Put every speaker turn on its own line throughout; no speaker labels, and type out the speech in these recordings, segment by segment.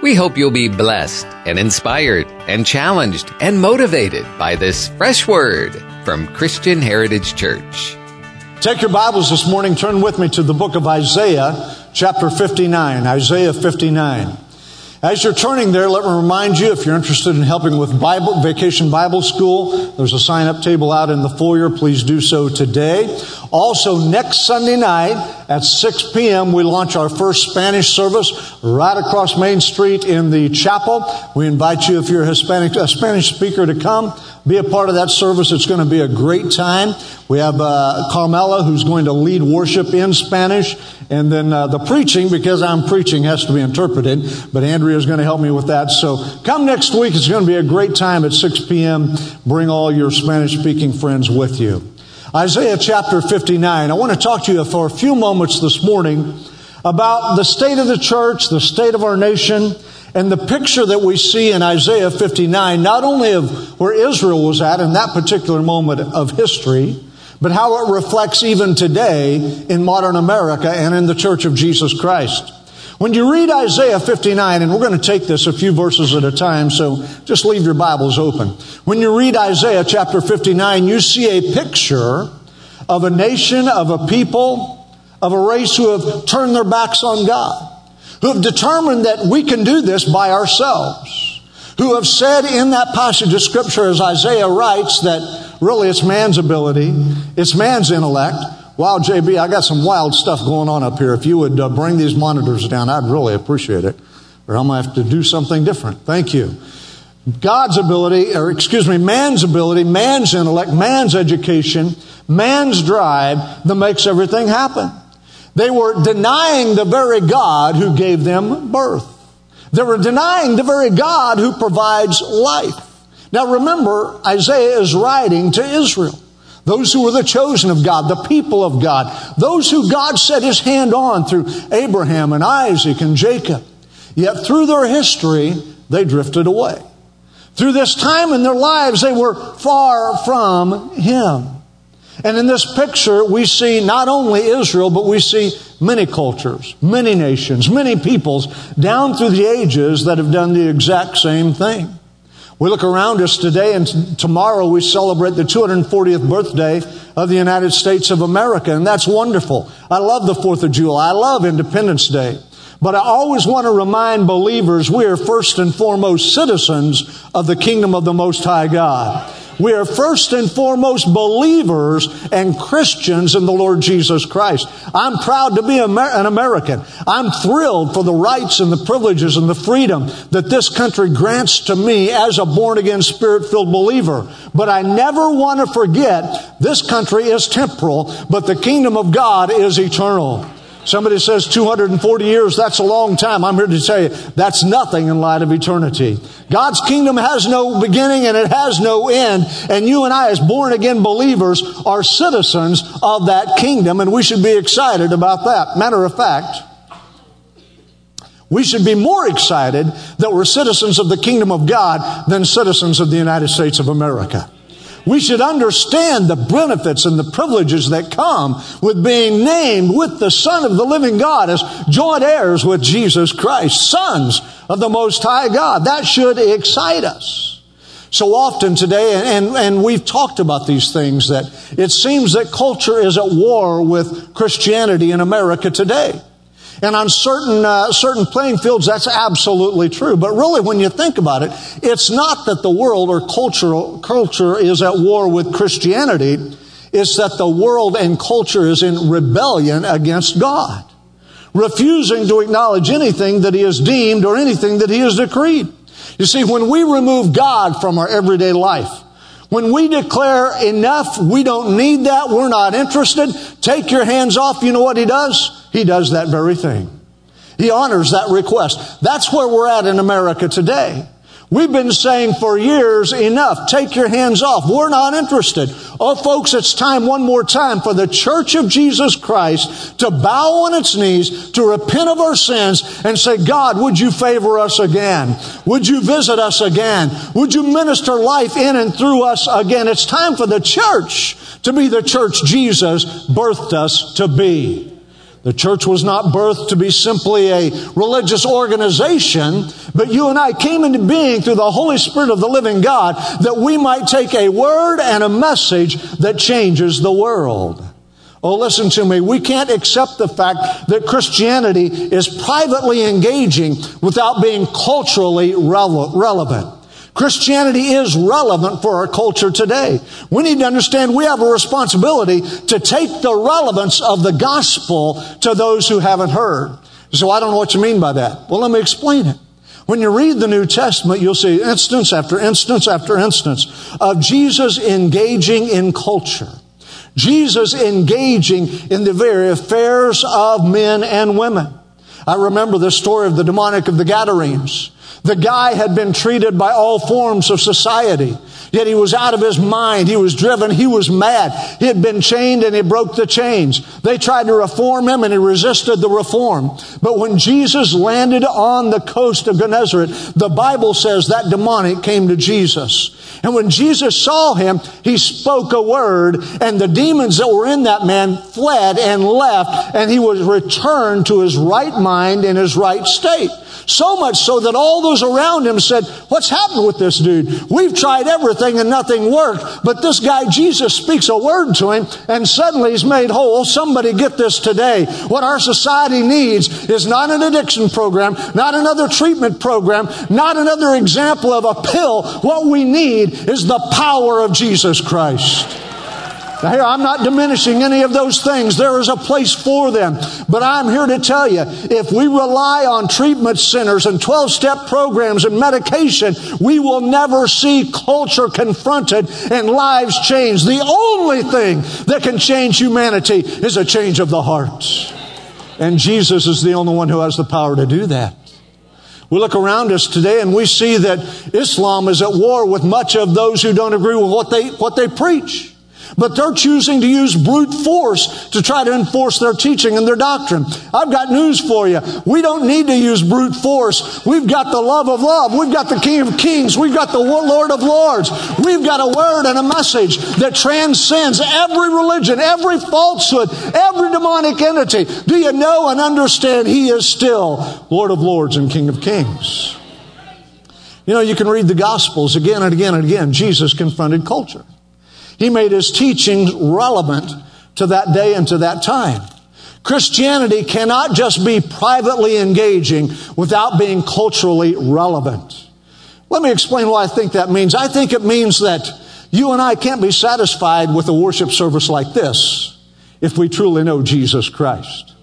We hope you'll be blessed and inspired and challenged and motivated by this fresh word from Christian Heritage Church.
Take your Bibles this morning, turn with me to the book of Isaiah, chapter 59. Isaiah 59. As you're turning there, let me remind you if you're interested in helping with Bible, Vacation Bible School, there's a sign up table out in the foyer. Please do so today. Also, next Sunday night at 6 p.m., we launch our first Spanish service right across Main Street in the chapel. We invite you, if you're a Hispanic, a Spanish speaker, to come be a part of that service. It's going to be a great time. We have uh, Carmela who's going to lead worship in Spanish, and then uh, the preaching, because I'm preaching, has to be interpreted. But Andrea is going to help me with that. So come next week. It's going to be a great time at 6 p.m. Bring all your Spanish speaking friends with you. Isaiah chapter 59. I want to talk to you for a few moments this morning about the state of the church, the state of our nation, and the picture that we see in Isaiah 59, not only of where Israel was at in that particular moment of history, but how it reflects even today in modern America and in the church of Jesus Christ. When you read Isaiah 59, and we're going to take this a few verses at a time, so just leave your Bibles open. When you read Isaiah chapter 59, you see a picture of a nation, of a people, of a race who have turned their backs on God who have determined that we can do this by ourselves, who have said in that passage of scripture, as Isaiah writes, that really it's man's ability, it's man's intellect. Wow, JB, I got some wild stuff going on up here. If you would uh, bring these monitors down, I'd really appreciate it. Or I'm going to have to do something different. Thank you. God's ability, or excuse me, man's ability, man's intellect, man's education, man's drive that makes everything happen. They were denying the very God who gave them birth. They were denying the very God who provides life. Now remember, Isaiah is writing to Israel. Those who were the chosen of God, the people of God, those who God set his hand on through Abraham and Isaac and Jacob. Yet through their history, they drifted away. Through this time in their lives, they were far from him. And in this picture, we see not only Israel, but we see many cultures, many nations, many peoples down through the ages that have done the exact same thing. We look around us today and t- tomorrow we celebrate the 240th birthday of the United States of America, and that's wonderful. I love the 4th of July. I love Independence Day. But I always want to remind believers we are first and foremost citizens of the kingdom of the Most High God. We are first and foremost believers and Christians in the Lord Jesus Christ. I'm proud to be an American. I'm thrilled for the rights and the privileges and the freedom that this country grants to me as a born again spirit filled believer. But I never want to forget this country is temporal, but the kingdom of God is eternal. Somebody says 240 years, that's a long time. I'm here to tell you that's nothing in light of eternity. God's kingdom has no beginning and it has no end. And you and I, as born again believers, are citizens of that kingdom and we should be excited about that. Matter of fact, we should be more excited that we're citizens of the kingdom of God than citizens of the United States of America. We should understand the benefits and the privileges that come with being named with the Son of the living God as joint heirs with Jesus Christ, sons of the Most High God. That should excite us. So often today, and, and we've talked about these things, that it seems that culture is at war with Christianity in America today. And on certain, uh, certain playing fields, that's absolutely true. But really, when you think about it, it's not that the world or cultural, culture is at war with Christianity. It's that the world and culture is in rebellion against God. Refusing to acknowledge anything that He has deemed or anything that He has decreed. You see, when we remove God from our everyday life, when we declare enough, we don't need that, we're not interested, take your hands off, you know what He does? He does that very thing. He honors that request. That's where we're at in America today. We've been saying for years, enough, take your hands off. We're not interested. Oh, folks, it's time one more time for the Church of Jesus Christ to bow on its knees, to repent of our sins, and say, God, would you favor us again? Would you visit us again? Would you minister life in and through us again? It's time for the church to be the church Jesus birthed us to be. The church was not birthed to be simply a religious organization, but you and I came into being through the Holy Spirit of the living God that we might take a word and a message that changes the world. Oh, listen to me. We can't accept the fact that Christianity is privately engaging without being culturally relevant. Christianity is relevant for our culture today. We need to understand we have a responsibility to take the relevance of the gospel to those who haven't heard. So I don't know what you mean by that. Well, let me explain it. When you read the New Testament, you'll see instance after instance after instance of Jesus engaging in culture. Jesus engaging in the very affairs of men and women. I remember the story of the demonic of the Gadarenes. The guy had been treated by all forms of society. Yet he was out of his mind. He was driven. He was mad. He had been chained and he broke the chains. They tried to reform him and he resisted the reform. But when Jesus landed on the coast of Gennesaret, the Bible says that demonic came to Jesus. And when Jesus saw him, he spoke a word and the demons that were in that man fled and left and he was returned to his right mind in his right state. So much so that all those around him said, what's happened with this dude? We've tried everything and nothing worked. But this guy, Jesus speaks a word to him and suddenly he's made whole. Somebody get this today. What our society needs is not an addiction program, not another treatment program, not another example of a pill. What we need is the power of Jesus Christ. Now, here, I'm not diminishing any of those things. There is a place for them. But I'm here to tell you, if we rely on treatment centers and 12 step programs and medication, we will never see culture confronted and lives changed. The only thing that can change humanity is a change of the heart. And Jesus is the only one who has the power to do that. We look around us today and we see that Islam is at war with much of those who don't agree with what they, what they preach. But they're choosing to use brute force to try to enforce their teaching and their doctrine. I've got news for you. We don't need to use brute force. We've got the love of love. We've got the King of Kings. We've got the Lord of Lords. We've got a word and a message that transcends every religion, every falsehood, every demonic entity. Do you know and understand He is still Lord of Lords and King of Kings? You know, you can read the Gospels again and again and again. Jesus confronted culture. He made his teachings relevant to that day and to that time. Christianity cannot just be privately engaging without being culturally relevant. Let me explain what I think that means. I think it means that you and I can't be satisfied with a worship service like this if we truly know Jesus Christ.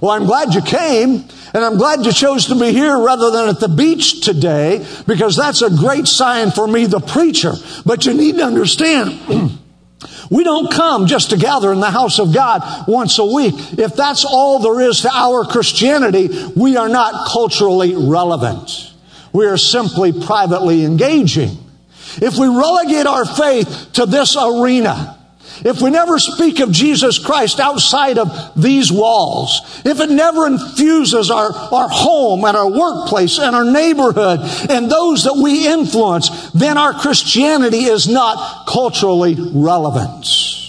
Well, I'm glad you came, and I'm glad you chose to be here rather than at the beach today, because that's a great sign for me, the preacher. But you need to understand, we don't come just to gather in the house of God once a week. If that's all there is to our Christianity, we are not culturally relevant. We are simply privately engaging. If we relegate our faith to this arena, if we never speak of Jesus Christ outside of these walls, if it never infuses our, our home and our workplace and our neighborhood and those that we influence, then our Christianity is not culturally relevant.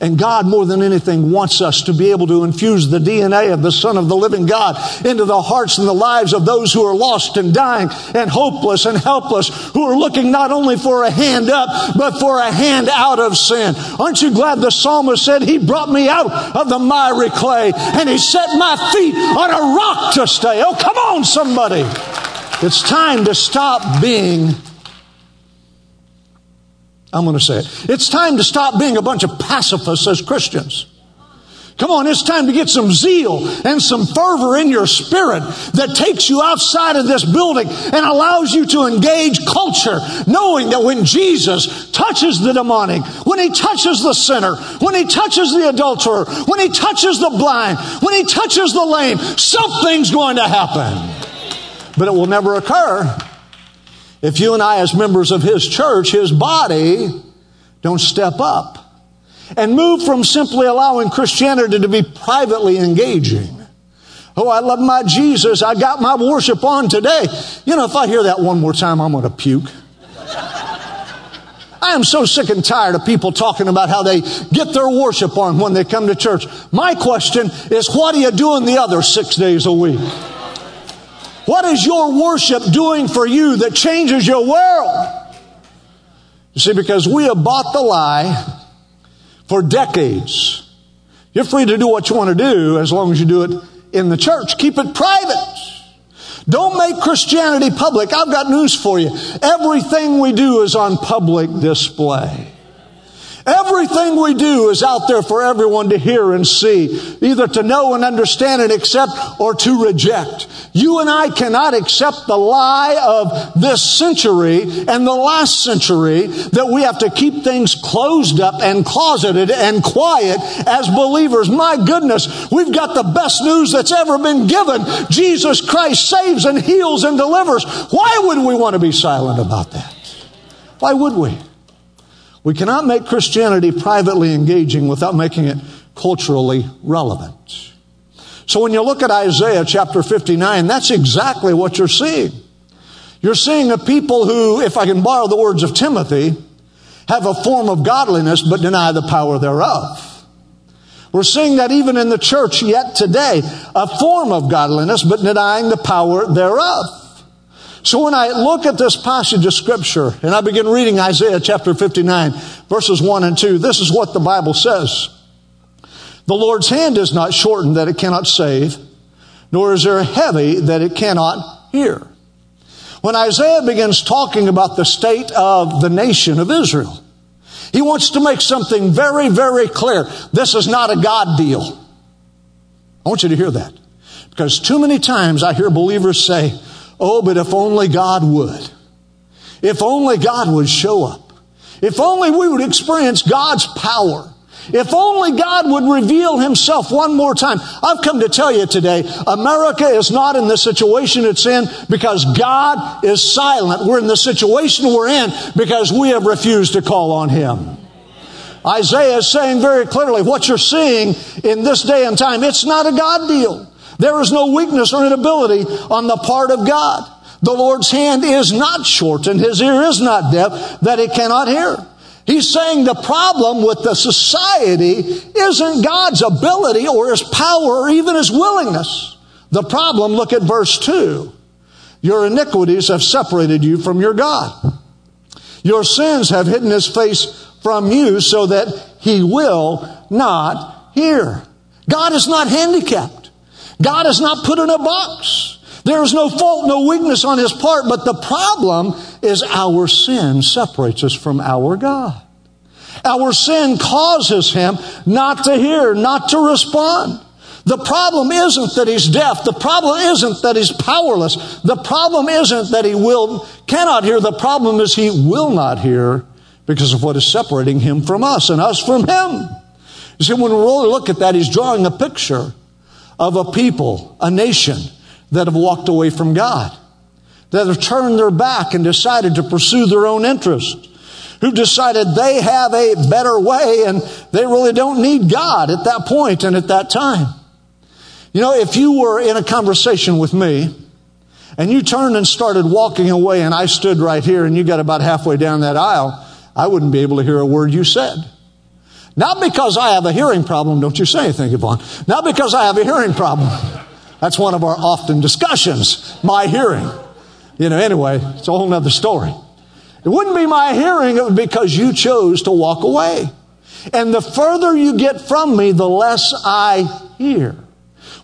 And God, more than anything, wants us to be able to infuse the DNA of the Son of the living God into the hearts and the lives of those who are lost and dying and hopeless and helpless, who are looking not only for a hand up, but for a hand out of sin. Aren't you glad the psalmist said, He brought me out of the miry clay and He set my feet on a rock to stay? Oh, come on, somebody. It's time to stop being I'm going to say it. It's time to stop being a bunch of pacifists as Christians. Come on, it's time to get some zeal and some fervor in your spirit that takes you outside of this building and allows you to engage culture, knowing that when Jesus touches the demonic, when he touches the sinner, when he touches the adulterer, when he touches the blind, when he touches the lame, something's going to happen. But it will never occur if you and I, as members of His church, His body, don't step up and move from simply allowing Christianity to be privately engaging. Oh, I love my Jesus. I got my worship on today. You know, if I hear that one more time, I'm going to puke. I I'm so sick and tired of people talking about how they get their worship on when they come to church. My question is, what are you doing the other six days a week? What is your worship doing for you that changes your world? You see, because we have bought the lie for decades. You're free to do what you want to do as long as you do it in the church. Keep it private. Don't make Christianity public. I've got news for you. Everything we do is on public display. Everything we do is out there for everyone to hear and see, either to know and understand and accept or to reject. You and I cannot accept the lie of this century and the last century that we have to keep things closed up and closeted and quiet as believers. My goodness, we've got the best news that's ever been given. Jesus Christ saves and heals and delivers. Why would we want to be silent about that? Why would we? We cannot make Christianity privately engaging without making it culturally relevant. So when you look at Isaiah chapter 59, that's exactly what you're seeing. You're seeing a people who, if I can borrow the words of Timothy, have a form of godliness but deny the power thereof. We're seeing that even in the church yet today, a form of godliness but denying the power thereof. So when I look at this passage of scripture and I begin reading Isaiah chapter 59 verses 1 and 2, this is what the Bible says. The Lord's hand is not shortened that it cannot save, nor is there heavy that it cannot hear. When Isaiah begins talking about the state of the nation of Israel, he wants to make something very, very clear. This is not a God deal. I want you to hear that. Because too many times I hear believers say, Oh, but if only God would. If only God would show up. If only we would experience God's power. If only God would reveal himself one more time. I've come to tell you today, America is not in the situation it's in because God is silent. We're in the situation we're in because we have refused to call on him. Isaiah is saying very clearly what you're seeing in this day and time, it's not a God deal. There is no weakness or inability on the part of God. The Lord's hand is not shortened, His ear is not deaf, that it cannot hear. He's saying the problem with the society isn't God's ability or His power or even His willingness. The problem, look at verse 2. Your iniquities have separated you from your God. Your sins have hidden His face from you so that He will not hear. God is not handicapped. God is not put in a box. There is no fault, no weakness on his part, but the problem is our sin separates us from our God. Our sin causes him not to hear, not to respond. The problem isn't that he's deaf. The problem isn't that he's powerless. The problem isn't that he will, cannot hear. The problem is he will not hear because of what is separating him from us and us from him. You see, when we really look at that, he's drawing a picture of a people, a nation that have walked away from God, that have turned their back and decided to pursue their own interests, who decided they have a better way and they really don't need God at that point and at that time. You know, if you were in a conversation with me and you turned and started walking away and I stood right here and you got about halfway down that aisle, I wouldn't be able to hear a word you said. Not because I have a hearing problem, don't you say anything, Yvonne. Not because I have a hearing problem. That's one of our often discussions, my hearing. You know, anyway, it's a whole other story. It wouldn't be my hearing, it would be because you chose to walk away. And the further you get from me, the less I hear.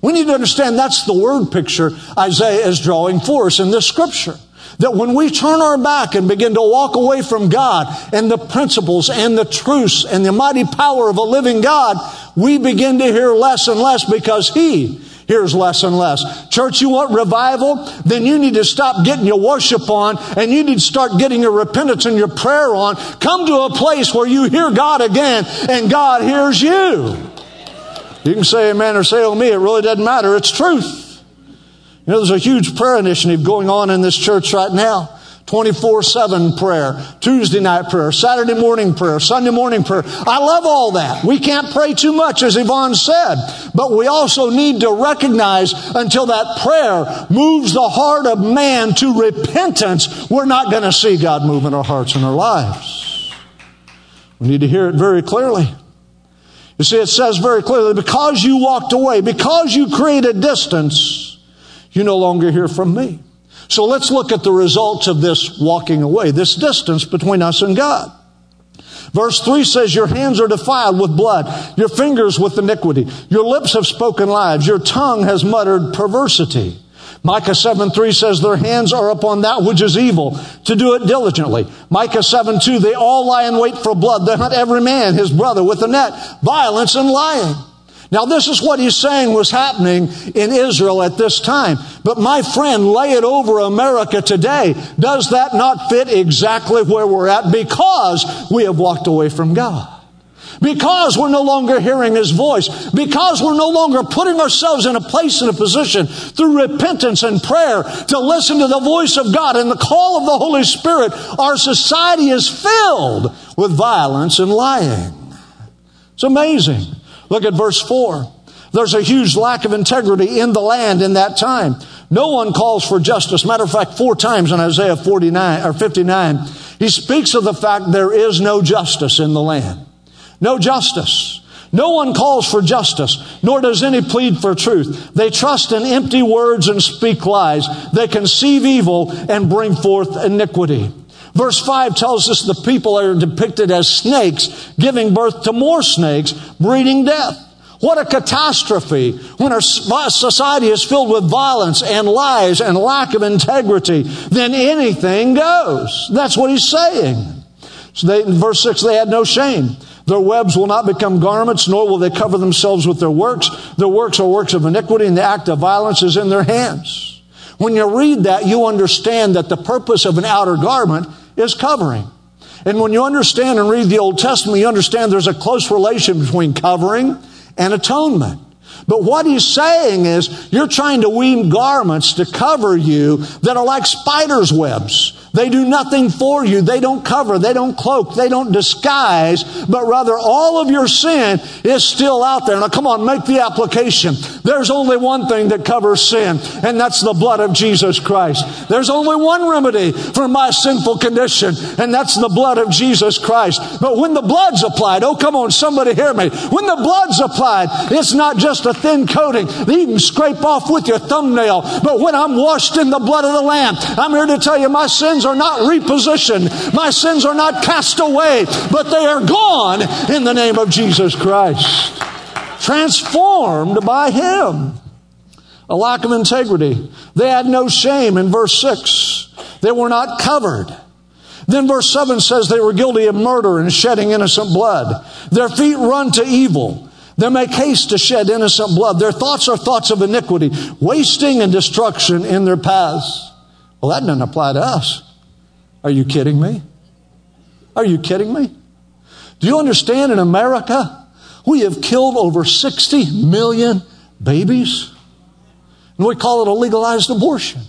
We need to understand that's the word picture Isaiah is drawing for us in this scripture. That when we turn our back and begin to walk away from God and the principles and the truths and the mighty power of a living God, we begin to hear less and less because He hears less and less. Church, you want revival? Then you need to stop getting your worship on and you need to start getting your repentance and your prayer on. Come to a place where you hear God again and God hears you. You can say amen or say oh me. It really doesn't matter. It's truth. You know, there's a huge prayer initiative going on in this church right now. 24-7 prayer, Tuesday night prayer, Saturday morning prayer, Sunday morning prayer. I love all that. We can't pray too much, as Yvonne said, but we also need to recognize until that prayer moves the heart of man to repentance, we're not going to see God move in our hearts and our lives. We need to hear it very clearly. You see, it says very clearly, because you walked away, because you created distance, you no longer hear from me. So let's look at the results of this walking away, this distance between us and God. Verse 3 says, Your hands are defiled with blood, your fingers with iniquity, your lips have spoken lies, your tongue has muttered perversity. Micah 7 3 says, Their hands are upon that which is evil, to do it diligently. Micah 7 2, they all lie in wait for blood. They hunt every man his brother with a net, violence and lying. Now, this is what he's saying was happening in Israel at this time. But my friend, lay it over America today. Does that not fit exactly where we're at? Because we have walked away from God. Because we're no longer hearing His voice. Because we're no longer putting ourselves in a place and a position through repentance and prayer to listen to the voice of God and the call of the Holy Spirit. Our society is filled with violence and lying. It's amazing. Look at verse 4. There's a huge lack of integrity in the land in that time. No one calls for justice. Matter of fact, four times in Isaiah 49 or 59, he speaks of the fact there is no justice in the land. No justice. No one calls for justice, nor does any plead for truth. They trust in empty words and speak lies. They conceive evil and bring forth iniquity. Verse 5 tells us the people are depicted as snakes, giving birth to more snakes, breeding death. What a catastrophe when our society is filled with violence and lies and lack of integrity. Then anything goes. That's what he's saying. So they, in verse 6, they had no shame. Their webs will not become garments, nor will they cover themselves with their works. Their works are works of iniquity, and the act of violence is in their hands. When you read that, you understand that the purpose of an outer garment is covering. And when you understand and read the Old Testament, you understand there's a close relation between covering and atonement. But what he's saying is, you're trying to weave garments to cover you that are like spider's webs. They do nothing for you. They don't cover. They don't cloak. They don't disguise. But rather, all of your sin is still out there. Now, come on, make the application. There's only one thing that covers sin, and that's the blood of Jesus Christ. There's only one remedy for my sinful condition, and that's the blood of Jesus Christ. But when the blood's applied, oh, come on, somebody hear me. When the blood's applied, it's not just a thin coating that you can scrape off with your thumbnail. But when I'm washed in the blood of the Lamb, I'm here to tell you my sins are not repositioned. My sins are not cast away, but they are gone in the name of Jesus Christ. Transformed by Him. A lack of integrity. They had no shame in verse 6. They were not covered. Then verse 7 says they were guilty of murder and shedding innocent blood. Their feet run to evil. They make haste to shed innocent blood. Their thoughts are thoughts of iniquity, wasting and destruction in their paths. Well, that doesn't apply to us. Are you kidding me? Are you kidding me? Do you understand in America, we have killed over 60 million babies? And we call it a legalized abortion.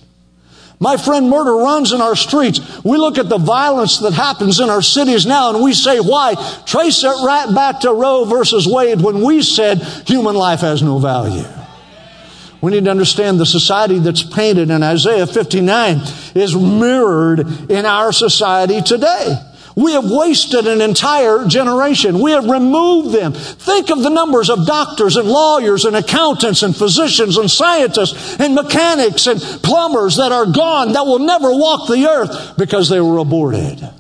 My friend, murder runs in our streets. We look at the violence that happens in our cities now and we say, why? Trace it right back to Roe versus Wade when we said human life has no value. We need to understand the society that's painted in Isaiah 59 is mirrored in our society today. We have wasted an entire generation. We have removed them. Think of the numbers of doctors and lawyers and accountants and physicians and scientists and mechanics and plumbers that are gone that will never walk the earth because they were aborted.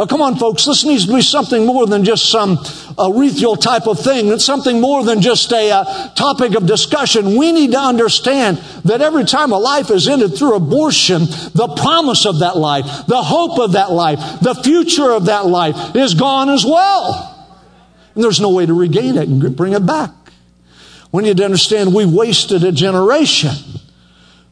Oh, come on, folks. This needs to be something more than just some ethereal type of thing. It's something more than just a uh, topic of discussion. We need to understand that every time a life is ended through abortion, the promise of that life, the hope of that life, the future of that life is gone as well. And there's no way to regain it and bring it back. We need to understand we wasted a generation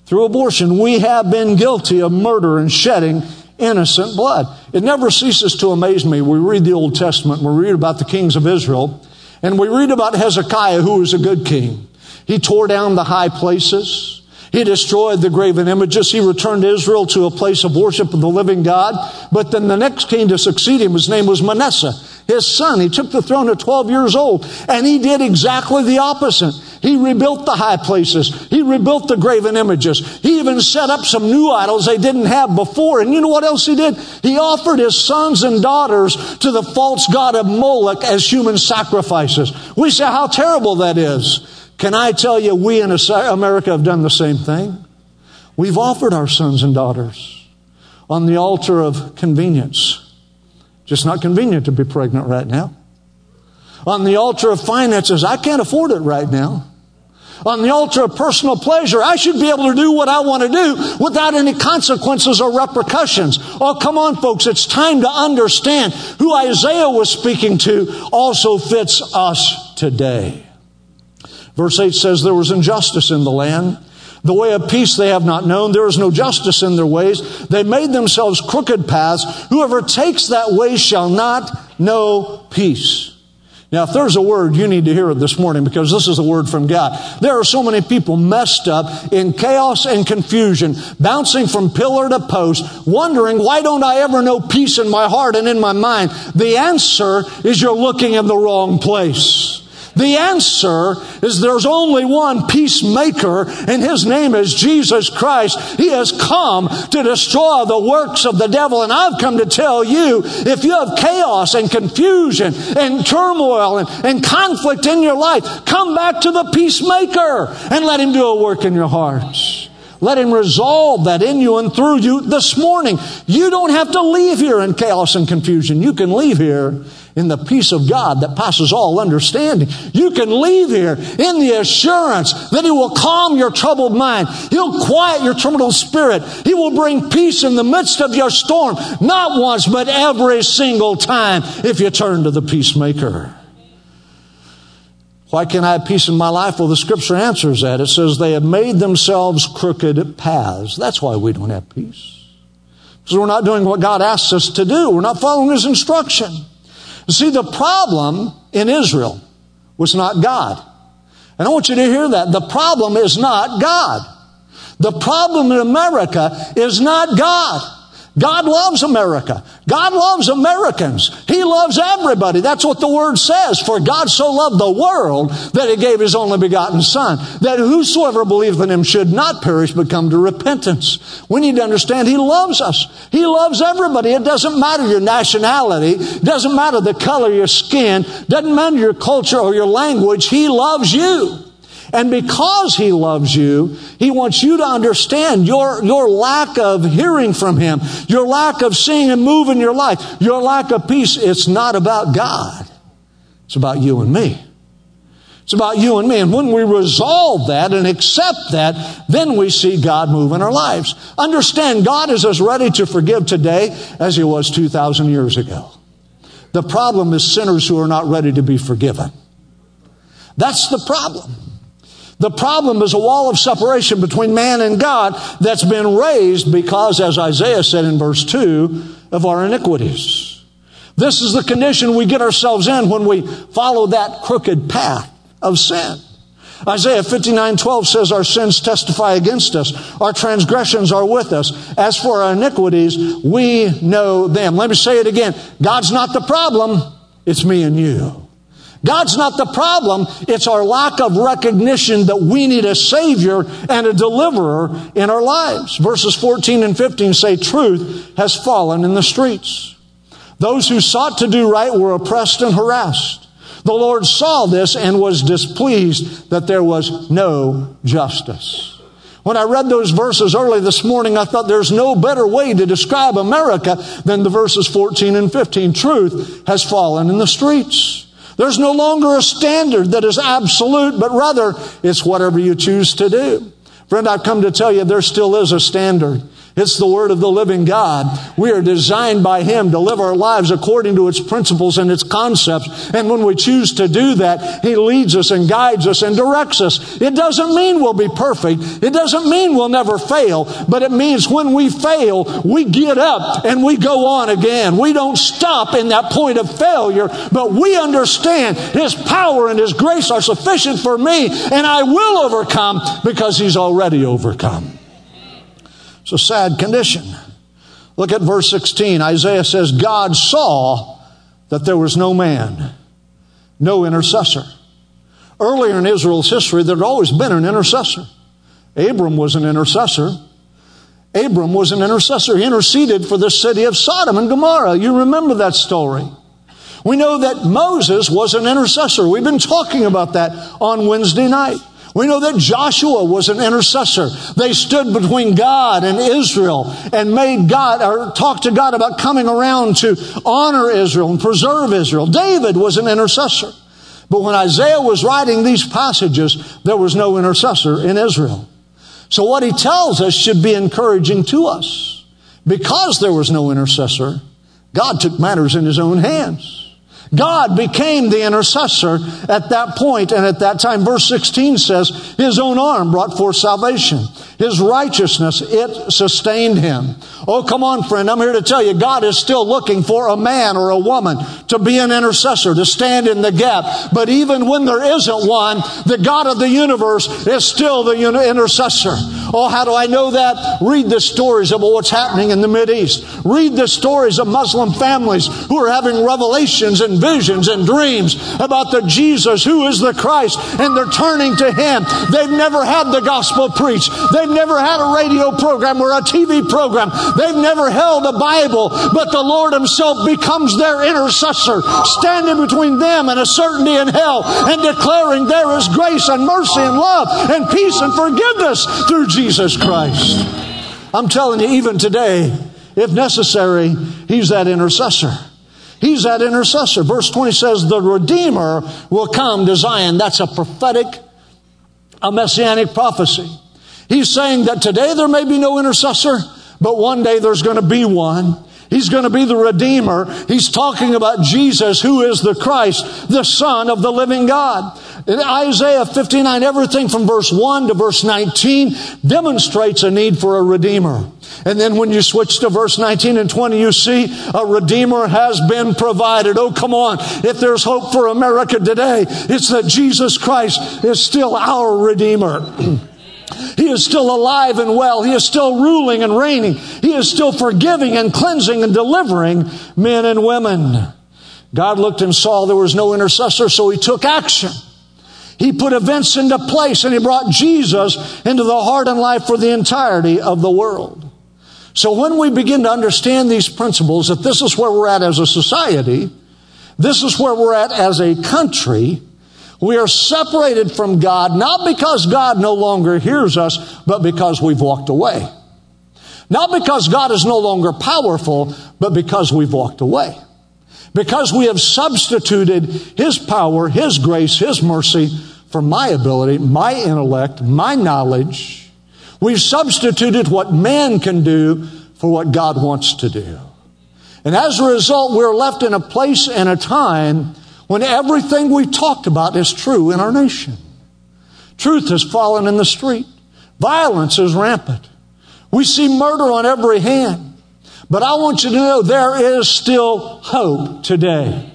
through abortion. We have been guilty of murder and shedding innocent blood. It never ceases to amaze me. We read the Old Testament, we read about the kings of Israel, and we read about Hezekiah, who was a good king. He tore down the high places. He destroyed the graven images. He returned Israel to a place of worship of the living God. But then the next king to succeed him, his name was Manasseh, his son. He took the throne at 12 years old, and he did exactly the opposite. He rebuilt the high places. He rebuilt the graven images. He even set up some new idols they didn't have before. And you know what else he did? He offered his sons and daughters to the false god of Moloch as human sacrifices. We say how terrible that is. Can I tell you, we in America have done the same thing? We've offered our sons and daughters on the altar of convenience. Just not convenient to be pregnant right now. On the altar of finances, I can't afford it right now. On the altar of personal pleasure, I should be able to do what I want to do without any consequences or repercussions. Oh, come on, folks. It's time to understand who Isaiah was speaking to also fits us today. Verse 8 says, There was injustice in the land. The way of peace they have not known. There is no justice in their ways. They made themselves crooked paths. Whoever takes that way shall not know peace. Now, if there's a word, you need to hear it this morning because this is a word from God. There are so many people messed up in chaos and confusion, bouncing from pillar to post, wondering, why don't I ever know peace in my heart and in my mind? The answer is you're looking in the wrong place. The answer is there's only one peacemaker, and his name is Jesus Christ. He has come to destroy the works of the devil. And I've come to tell you if you have chaos and confusion and turmoil and, and conflict in your life, come back to the peacemaker and let him do a work in your hearts. Let him resolve that in you and through you this morning. You don't have to leave here in chaos and confusion. You can leave here in the peace of God that passes all understanding. You can leave here in the assurance that He will calm your troubled mind. He'll quiet your troubled spirit. He will bring peace in the midst of your storm, not once, but every single time if you turn to the peacemaker. Why can't I have peace in my life? Well, the scripture answers that. It says they have made themselves crooked paths. That's why we don't have peace. Because we're not doing what God asks us to do. We're not following His instruction. See, the problem in Israel was not God. And I want you to hear that. The problem is not God. The problem in America is not God. God loves America. God loves Americans. He loves everybody. That's what the word says. For God so loved the world that he gave his only begotten son, that whosoever believeth in him should not perish but come to repentance. We need to understand he loves us. He loves everybody. It doesn't matter your nationality. It doesn't matter the color of your skin. It doesn't matter your culture or your language. He loves you. And because He loves you, He wants you to understand your, your lack of hearing from Him, your lack of seeing Him move in your life, your lack of peace. It's not about God. It's about you and me. It's about you and me. And when we resolve that and accept that, then we see God move in our lives. Understand, God is as ready to forgive today as He was 2,000 years ago. The problem is sinners who are not ready to be forgiven. That's the problem. The problem is a wall of separation between man and God that's been raised because, as Isaiah said in verse 2, of our iniquities. This is the condition we get ourselves in when we follow that crooked path of sin. Isaiah 59 12 says, Our sins testify against us, our transgressions are with us. As for our iniquities, we know them. Let me say it again God's not the problem, it's me and you. God's not the problem. It's our lack of recognition that we need a Savior and a deliverer in our lives. Verses 14 and 15 say truth has fallen in the streets. Those who sought to do right were oppressed and harassed. The Lord saw this and was displeased that there was no justice. When I read those verses early this morning, I thought there's no better way to describe America than the verses 14 and 15. Truth has fallen in the streets. There's no longer a standard that is absolute, but rather it's whatever you choose to do. Friend, I've come to tell you there still is a standard. It's the Word of the living God. We are designed by Him to live our lives according to its principles and its concepts. And when we choose to do that, He leads us and guides us and directs us. It doesn't mean we'll be perfect. It doesn't mean we'll never fail. But it means when we fail, we get up and we go on again. We don't stop in that point of failure, but we understand His power and His grace are sufficient for me and I will overcome because He's already overcome. It's a sad condition. Look at verse 16. Isaiah says, God saw that there was no man, no intercessor. Earlier in Israel's history, there had always been an intercessor. Abram was an intercessor. Abram was an intercessor. He interceded for the city of Sodom and Gomorrah. You remember that story. We know that Moses was an intercessor. We've been talking about that on Wednesday night. We know that Joshua was an intercessor. They stood between God and Israel and made God or talked to God about coming around to honor Israel and preserve Israel. David was an intercessor. But when Isaiah was writing these passages, there was no intercessor in Israel. So what he tells us should be encouraging to us. Because there was no intercessor, God took matters in his own hands. God became the intercessor at that point and at that time. Verse 16 says, His own arm brought forth salvation. His righteousness, it sustained him. Oh, come on, friend. I'm here to tell you, God is still looking for a man or a woman to be an intercessor, to stand in the gap. But even when there isn't one, the God of the universe is still the intercessor. Oh, how do I know that? Read the stories about what's happening in the East. Read the stories of Muslim families who are having revelations and visions and dreams about the Jesus who is the Christ, and they're turning to Him. They've never had the gospel preached. They've They've never had a radio program or a TV program. They've never held a Bible, but the Lord Himself becomes their intercessor, standing between them and a certainty in hell and declaring there is grace and mercy and love and peace and forgiveness through Jesus Christ. I'm telling you, even today, if necessary, He's that intercessor. He's that intercessor. Verse 20 says, The Redeemer will come to Zion. That's a prophetic, a messianic prophecy. He's saying that today there may be no intercessor, but one day there's going to be one. He's going to be the Redeemer. He's talking about Jesus, who is the Christ, the Son of the living God. In Isaiah 59, everything from verse 1 to verse 19 demonstrates a need for a Redeemer. And then when you switch to verse 19 and 20, you see a Redeemer has been provided. Oh, come on. If there's hope for America today, it's that Jesus Christ is still our Redeemer. He is still alive and well. He is still ruling and reigning. He is still forgiving and cleansing and delivering men and women. God looked and saw there was no intercessor, so he took action. He put events into place and he brought Jesus into the heart and life for the entirety of the world. So when we begin to understand these principles, that this is where we're at as a society, this is where we're at as a country, we are separated from God not because God no longer hears us, but because we've walked away. Not because God is no longer powerful, but because we've walked away. Because we have substituted His power, His grace, His mercy for my ability, my intellect, my knowledge. We've substituted what man can do for what God wants to do. And as a result, we're left in a place and a time when everything we talked about is true in our nation. Truth has fallen in the street. Violence is rampant. We see murder on every hand. But I want you to know there is still hope today.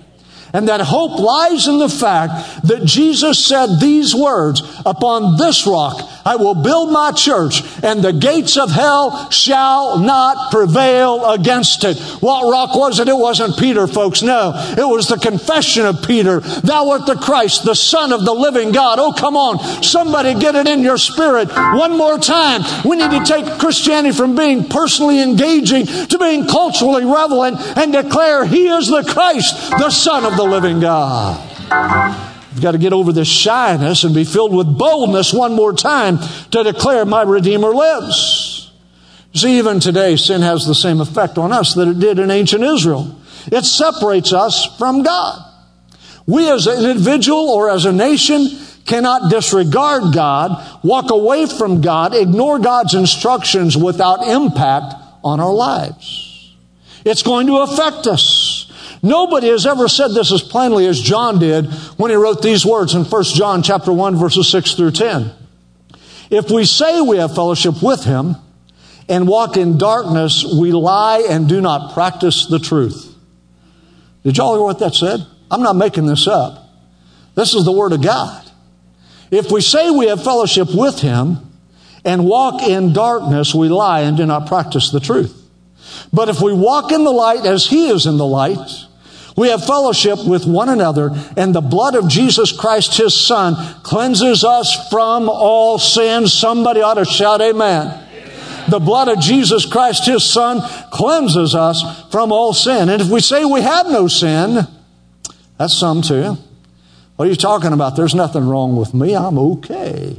And that hope lies in the fact that Jesus said these words, upon this rock I will build my church and the gates of hell shall not prevail against it. What rock was it? It wasn't Peter, folks. No. It was the confession of Peter. Thou art the Christ, the Son of the living God. Oh, come on. Somebody get it in your spirit. One more time. We need to take Christianity from being personally engaging to being culturally relevant and declare He is the Christ, the Son of the living God. You've got to get over this shyness and be filled with boldness one more time to declare my Redeemer lives. See, even today, sin has the same effect on us that it did in ancient Israel. It separates us from God. We as an individual or as a nation cannot disregard God, walk away from God, ignore God's instructions without impact on our lives. It's going to affect us. Nobody has ever said this as plainly as John did when he wrote these words in 1 John chapter 1 verses 6 through 10. If we say we have fellowship with him and walk in darkness, we lie and do not practice the truth. Did y'all hear what that said? I'm not making this up. This is the word of God. If we say we have fellowship with him and walk in darkness, we lie and do not practice the truth. But if we walk in the light as he is in the light, We have fellowship with one another, and the blood of Jesus Christ, his Son, cleanses us from all sin. Somebody ought to shout, Amen. The blood of Jesus Christ, his Son, cleanses us from all sin. And if we say we have no sin, that's some too. What are you talking about? There's nothing wrong with me. I'm okay.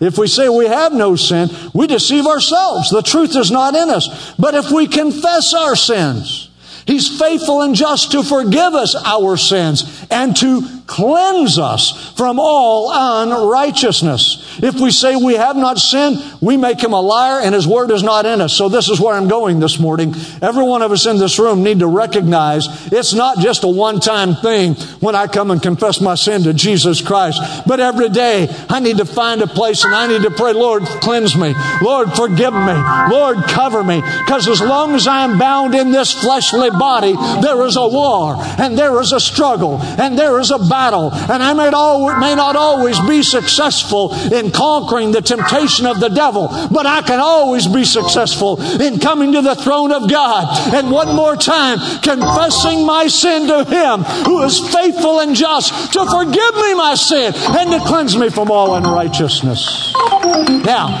If we say we have no sin, we deceive ourselves. The truth is not in us. But if we confess our sins, He's faithful and just to forgive us our sins and to cleanse us from all unrighteousness. If we say we have not sinned, we make him a liar and his word is not in us. So this is where I'm going this morning. Every one of us in this room need to recognize it's not just a one-time thing when I come and confess my sin to Jesus Christ, but every day I need to find a place and I need to pray, Lord, cleanse me. Lord, forgive me. Lord, cover me. Because as long as I am bound in this fleshly body, there is a war and there is a struggle and there is a battle battle. And I may, al- may not always be successful in conquering the temptation of the devil, but I can always be successful in coming to the throne of God. And one more time, confessing my sin to Him who is faithful and just to forgive me my sin and to cleanse me from all unrighteousness. Now,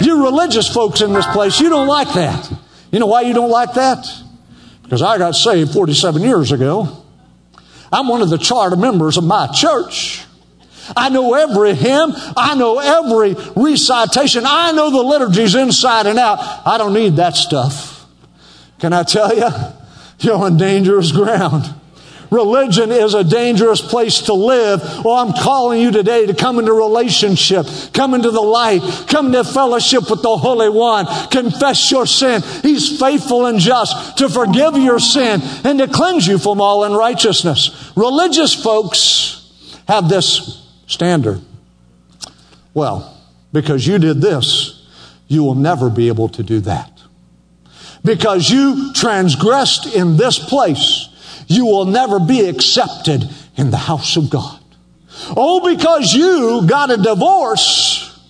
you religious folks in this place, you don't like that. You know why you don't like that? Because I got saved 47 years ago. I'm one of the charter members of my church. I know every hymn. I know every recitation. I know the liturgies inside and out. I don't need that stuff. Can I tell you? You're on dangerous ground. Religion is a dangerous place to live. Well, I'm calling you today to come into relationship, come into the light, come into fellowship with the Holy One, confess your sin. He's faithful and just to forgive your sin and to cleanse you from all unrighteousness. Religious folks have this standard. Well, because you did this, you will never be able to do that. Because you transgressed in this place, you will never be accepted in the house of God. Oh, because you got a divorce,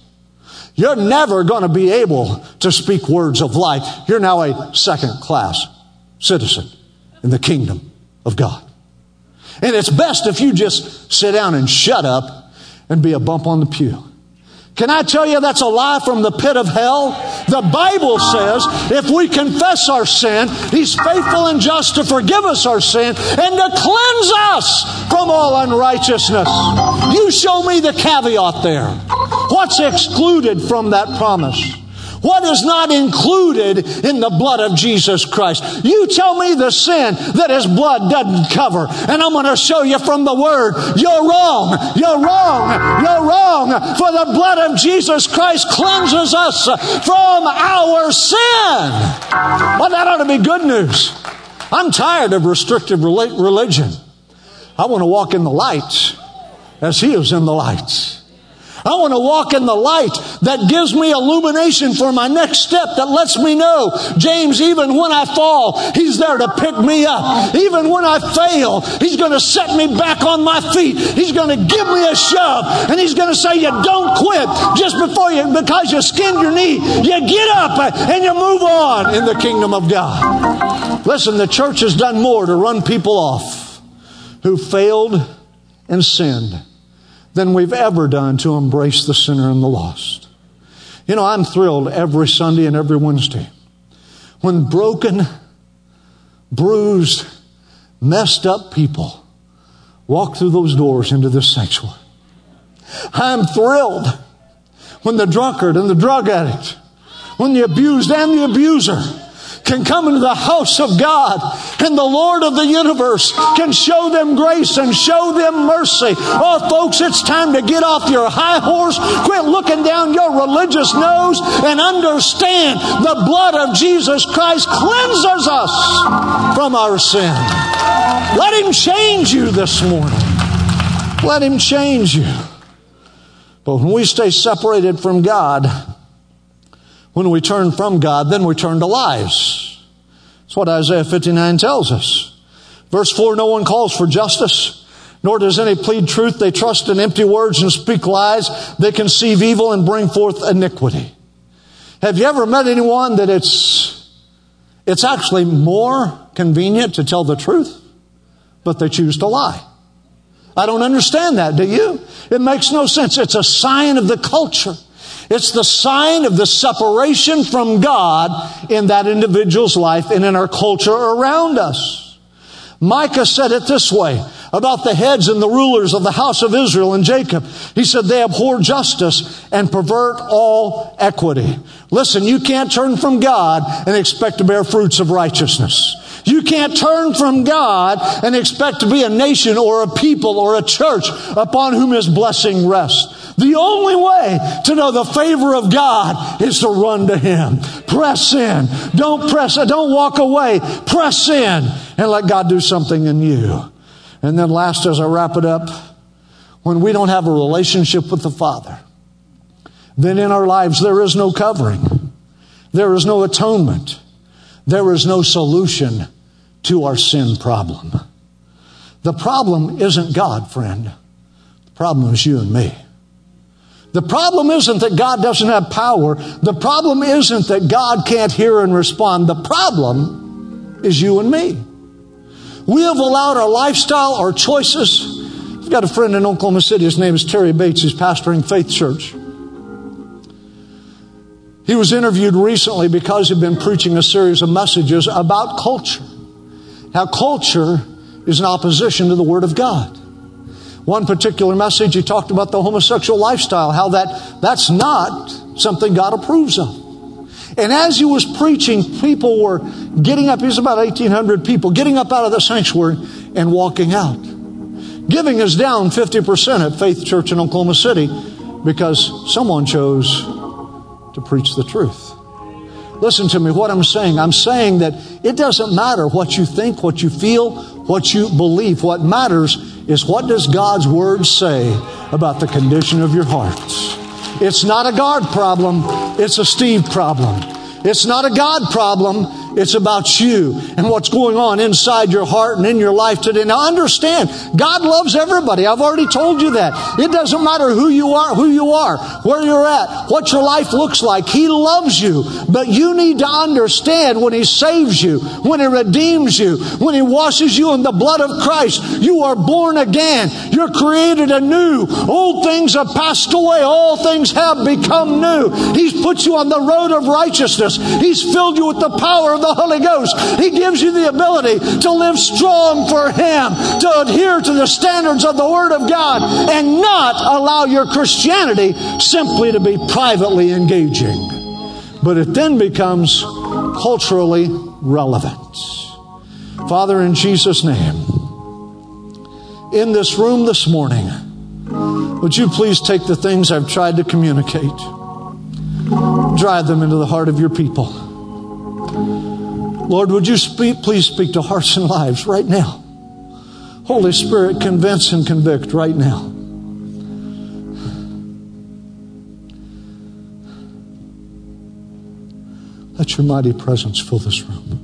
you're never going to be able to speak words of life. You're now a second class citizen in the kingdom of God. And it's best if you just sit down and shut up and be a bump on the pew. Can I tell you that's a lie from the pit of hell? The Bible says if we confess our sin, He's faithful and just to forgive us our sin and to cleanse us from all unrighteousness. You show me the caveat there. What's excluded from that promise? What is not included in the blood of Jesus Christ? You tell me the sin that His blood doesn't cover, and I'm going to show you from the Word. You're wrong. You're wrong. You're wrong. For the blood of Jesus Christ cleanses us from our sin. Well, that ought to be good news. I'm tired of restrictive religion. I want to walk in the light as He is in the light. I want to walk in the light that gives me illumination for my next step that lets me know, James, even when I fall, He's there to pick me up. Even when I fail, He's going to set me back on my feet. He's going to give me a shove and He's going to say, you don't quit just before you, because you skinned your knee. You get up and you move on in the kingdom of God. Listen, the church has done more to run people off who failed and sinned than we've ever done to embrace the sinner and the lost. You know, I'm thrilled every Sunday and every Wednesday when broken, bruised, messed up people walk through those doors into this sanctuary. I'm thrilled when the drunkard and the drug addict, when the abused and the abuser, can come into the house of God and the Lord of the universe can show them grace and show them mercy. Oh, folks, it's time to get off your high horse, quit looking down your religious nose, and understand the blood of Jesus Christ cleanses us from our sin. Let Him change you this morning. Let Him change you. But when we stay separated from God, when we turn from God, then we turn to lies. That's what Isaiah 59 tells us. Verse 4 No one calls for justice, nor does any plead truth. They trust in empty words and speak lies. They conceive evil and bring forth iniquity. Have you ever met anyone that it's, it's actually more convenient to tell the truth? but they choose to lie. I don't understand that, do you? It makes no sense. It's a sign of the culture. It's the sign of the separation from God in that individual's life and in our culture around us. Micah said it this way about the heads and the rulers of the house of Israel and Jacob. He said they abhor justice and pervert all equity. Listen, you can't turn from God and expect to bear fruits of righteousness. You can't turn from God and expect to be a nation or a people or a church upon whom his blessing rests. The only way to know the favor of God is to run to him. Press in. Don't press, don't walk away. Press in and let God do something in you. And then last, as I wrap it up, when we don't have a relationship with the Father, then in our lives there is no covering. There is no atonement. There is no solution to our sin problem. The problem isn't God, friend. The problem is you and me. The problem isn't that God doesn't have power. The problem isn't that God can't hear and respond. The problem is you and me. We have allowed our lifestyle, our choices. I've got a friend in Oklahoma City. His name is Terry Bates. He's pastoring Faith Church. He was interviewed recently because he'd been preaching a series of messages about culture. How culture is in opposition to the Word of God. One particular message, he talked about the homosexual lifestyle, how that, that's not something God approves of. And as he was preaching, people were getting up, He was about 1,800 people, getting up out of the sanctuary and walking out. Giving is down 50% at Faith Church in Oklahoma City because someone chose to preach the truth. Listen to me, what I'm saying. I'm saying that it doesn't matter what you think, what you feel, what you believe. What matters is what does God's Word say about the condition of your hearts. It's not a God problem, it's a Steve problem. It's not a God problem, it's about you and what's going on inside your heart and in your life today. Now understand, God loves everybody. I've already told you that. It doesn't matter who you are, who you are, where you're at, what your life looks like. He loves you. But you need to understand when He saves you, when He redeems you, when He washes you in the blood of Christ, you are born again. You're created anew. Old things have passed away. All things have become new. He's put you on the road of righteousness. He's filled you with the power of the Holy Ghost. He gives you the ability to live strong for Him, to adhere to the standards of the Word of God, and not allow your Christianity simply to be privately engaging. But it then becomes culturally relevant. Father, in Jesus' name, in this room this morning, would you please take the things I've tried to communicate, drive them into the heart of your people. Lord, would you speak, please speak to hearts and lives right now? Holy Spirit, convince and convict right now. Let your mighty presence fill this room.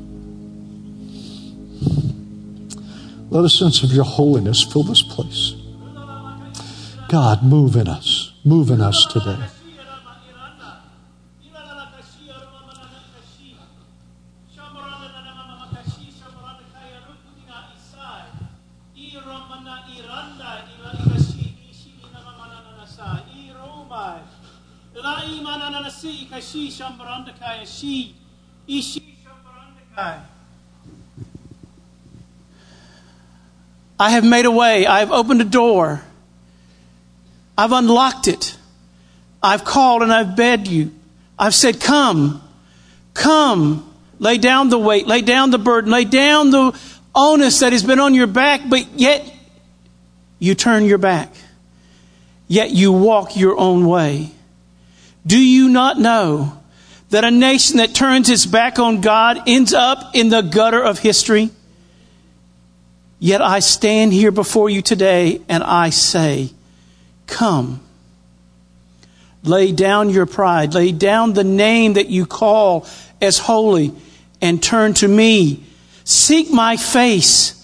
Let a sense of your holiness fill this place. God, move in us. Move in us today.
I have made a way. I have opened a door. I've unlocked it. I've called and I've begged you. I've said, Come, come, lay down the weight, lay down the burden, lay down the onus that has been on your back, but yet you turn your back. Yet you walk your own way. Do you not know that a nation that turns its back on God ends up in the gutter of history? Yet I stand here before you today and I say, Come. Lay down your pride. Lay down the name that you call as holy and turn to me. Seek my face.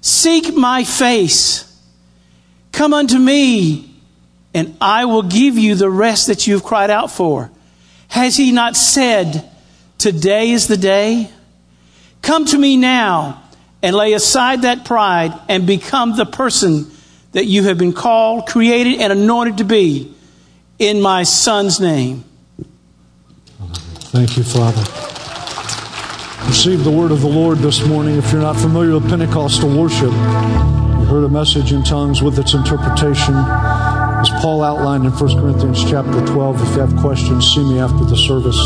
Seek my face. Come unto me and I will give you the rest that you've cried out for. Has he not said, Today is the day? Come to me now and lay aside that pride and become the person that you have been called, created, and anointed to be in my son's name.
Thank you, Father. Receive the word of the Lord this morning. If you're not familiar with Pentecostal worship, you heard a message in tongues with its interpretation. Paul outlined in 1 Corinthians chapter 12, if you have questions, see me after the service.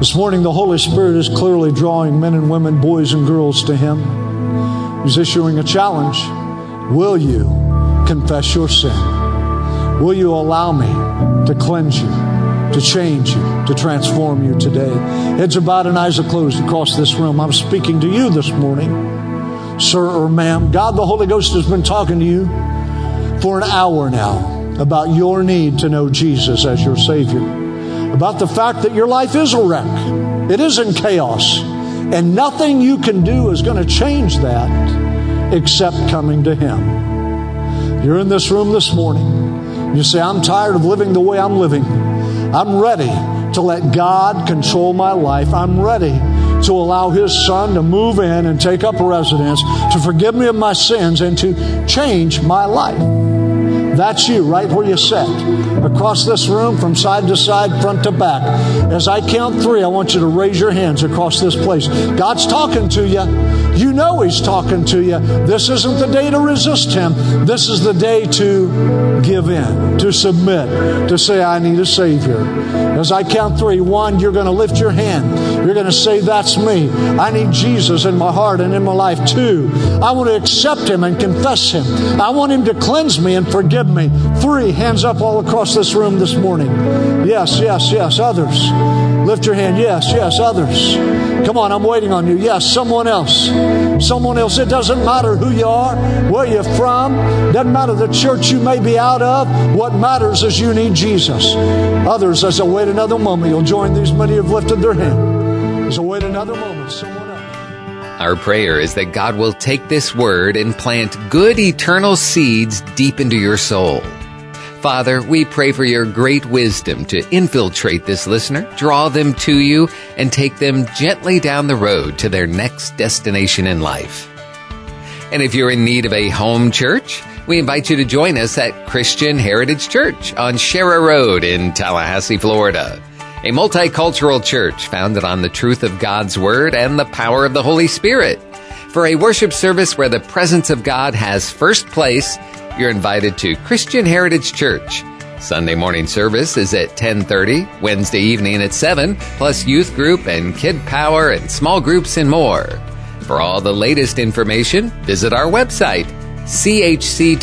This morning, the Holy Spirit is clearly drawing men and women, boys and girls to Him. He's issuing a challenge. Will you confess your sin? Will you allow me to cleanse you, to change you, to transform you today? Heads are bowed and eyes are closed across this room. I'm speaking to you this morning, sir or ma'am. God the Holy Ghost has been talking to you for an hour now about your need to know Jesus as your Savior about the fact that your life is a wreck. It is in chaos. And nothing you can do is going to change that except coming to Him. You're in this room this morning. You say, I'm tired of living the way I'm living. I'm ready to let God control my life. I'm ready to allow His Son to move in and take up residence, to forgive me of my sins, and to change my life. That's you, right where you sit. Across this room, from side to side, front to back. As I count three, I want you to raise your hands across this place. God's talking to you. You know He's talking to you. This isn't the day to resist Him. This is the day to give in, to submit, to say, I need a Savior. As I count three, one, you're going to lift your hand. You're going to say, That's me. I need Jesus in my heart and in my life. too. I want to accept Him and confess Him. I want Him to cleanse me and forgive me. Three, hands up all across this room this morning. Yes, yes, yes. Others. Lift your hand. Yes, yes. Others. Come on, I'm waiting on you. Yes, someone else. Someone else. It doesn't matter who you are, where you're from. Doesn't matter the church you may be out of. What matters is you need Jesus. Others, as I wait another moment, you'll join these many who've lifted their hand. Another moment, someone
our prayer is that God will take this word and plant good eternal seeds deep into your soul. Father, we pray for your great wisdom to infiltrate this listener, draw them to you, and take them gently down the road to their next destination in life. And if you're in need of a home church, we invite you to join us at Christian Heritage Church on Sharer Road in Tallahassee, Florida a multicultural church founded on the truth of God's Word and the power of the Holy Spirit. For a worship service where the presence of God has first place, you're invited to Christian Heritage Church. Sunday morning service is at 10:30, Wednesday evening at 7, plus youth group and kid power and small groups and more. For all the latest information, visit our website chctoday.com.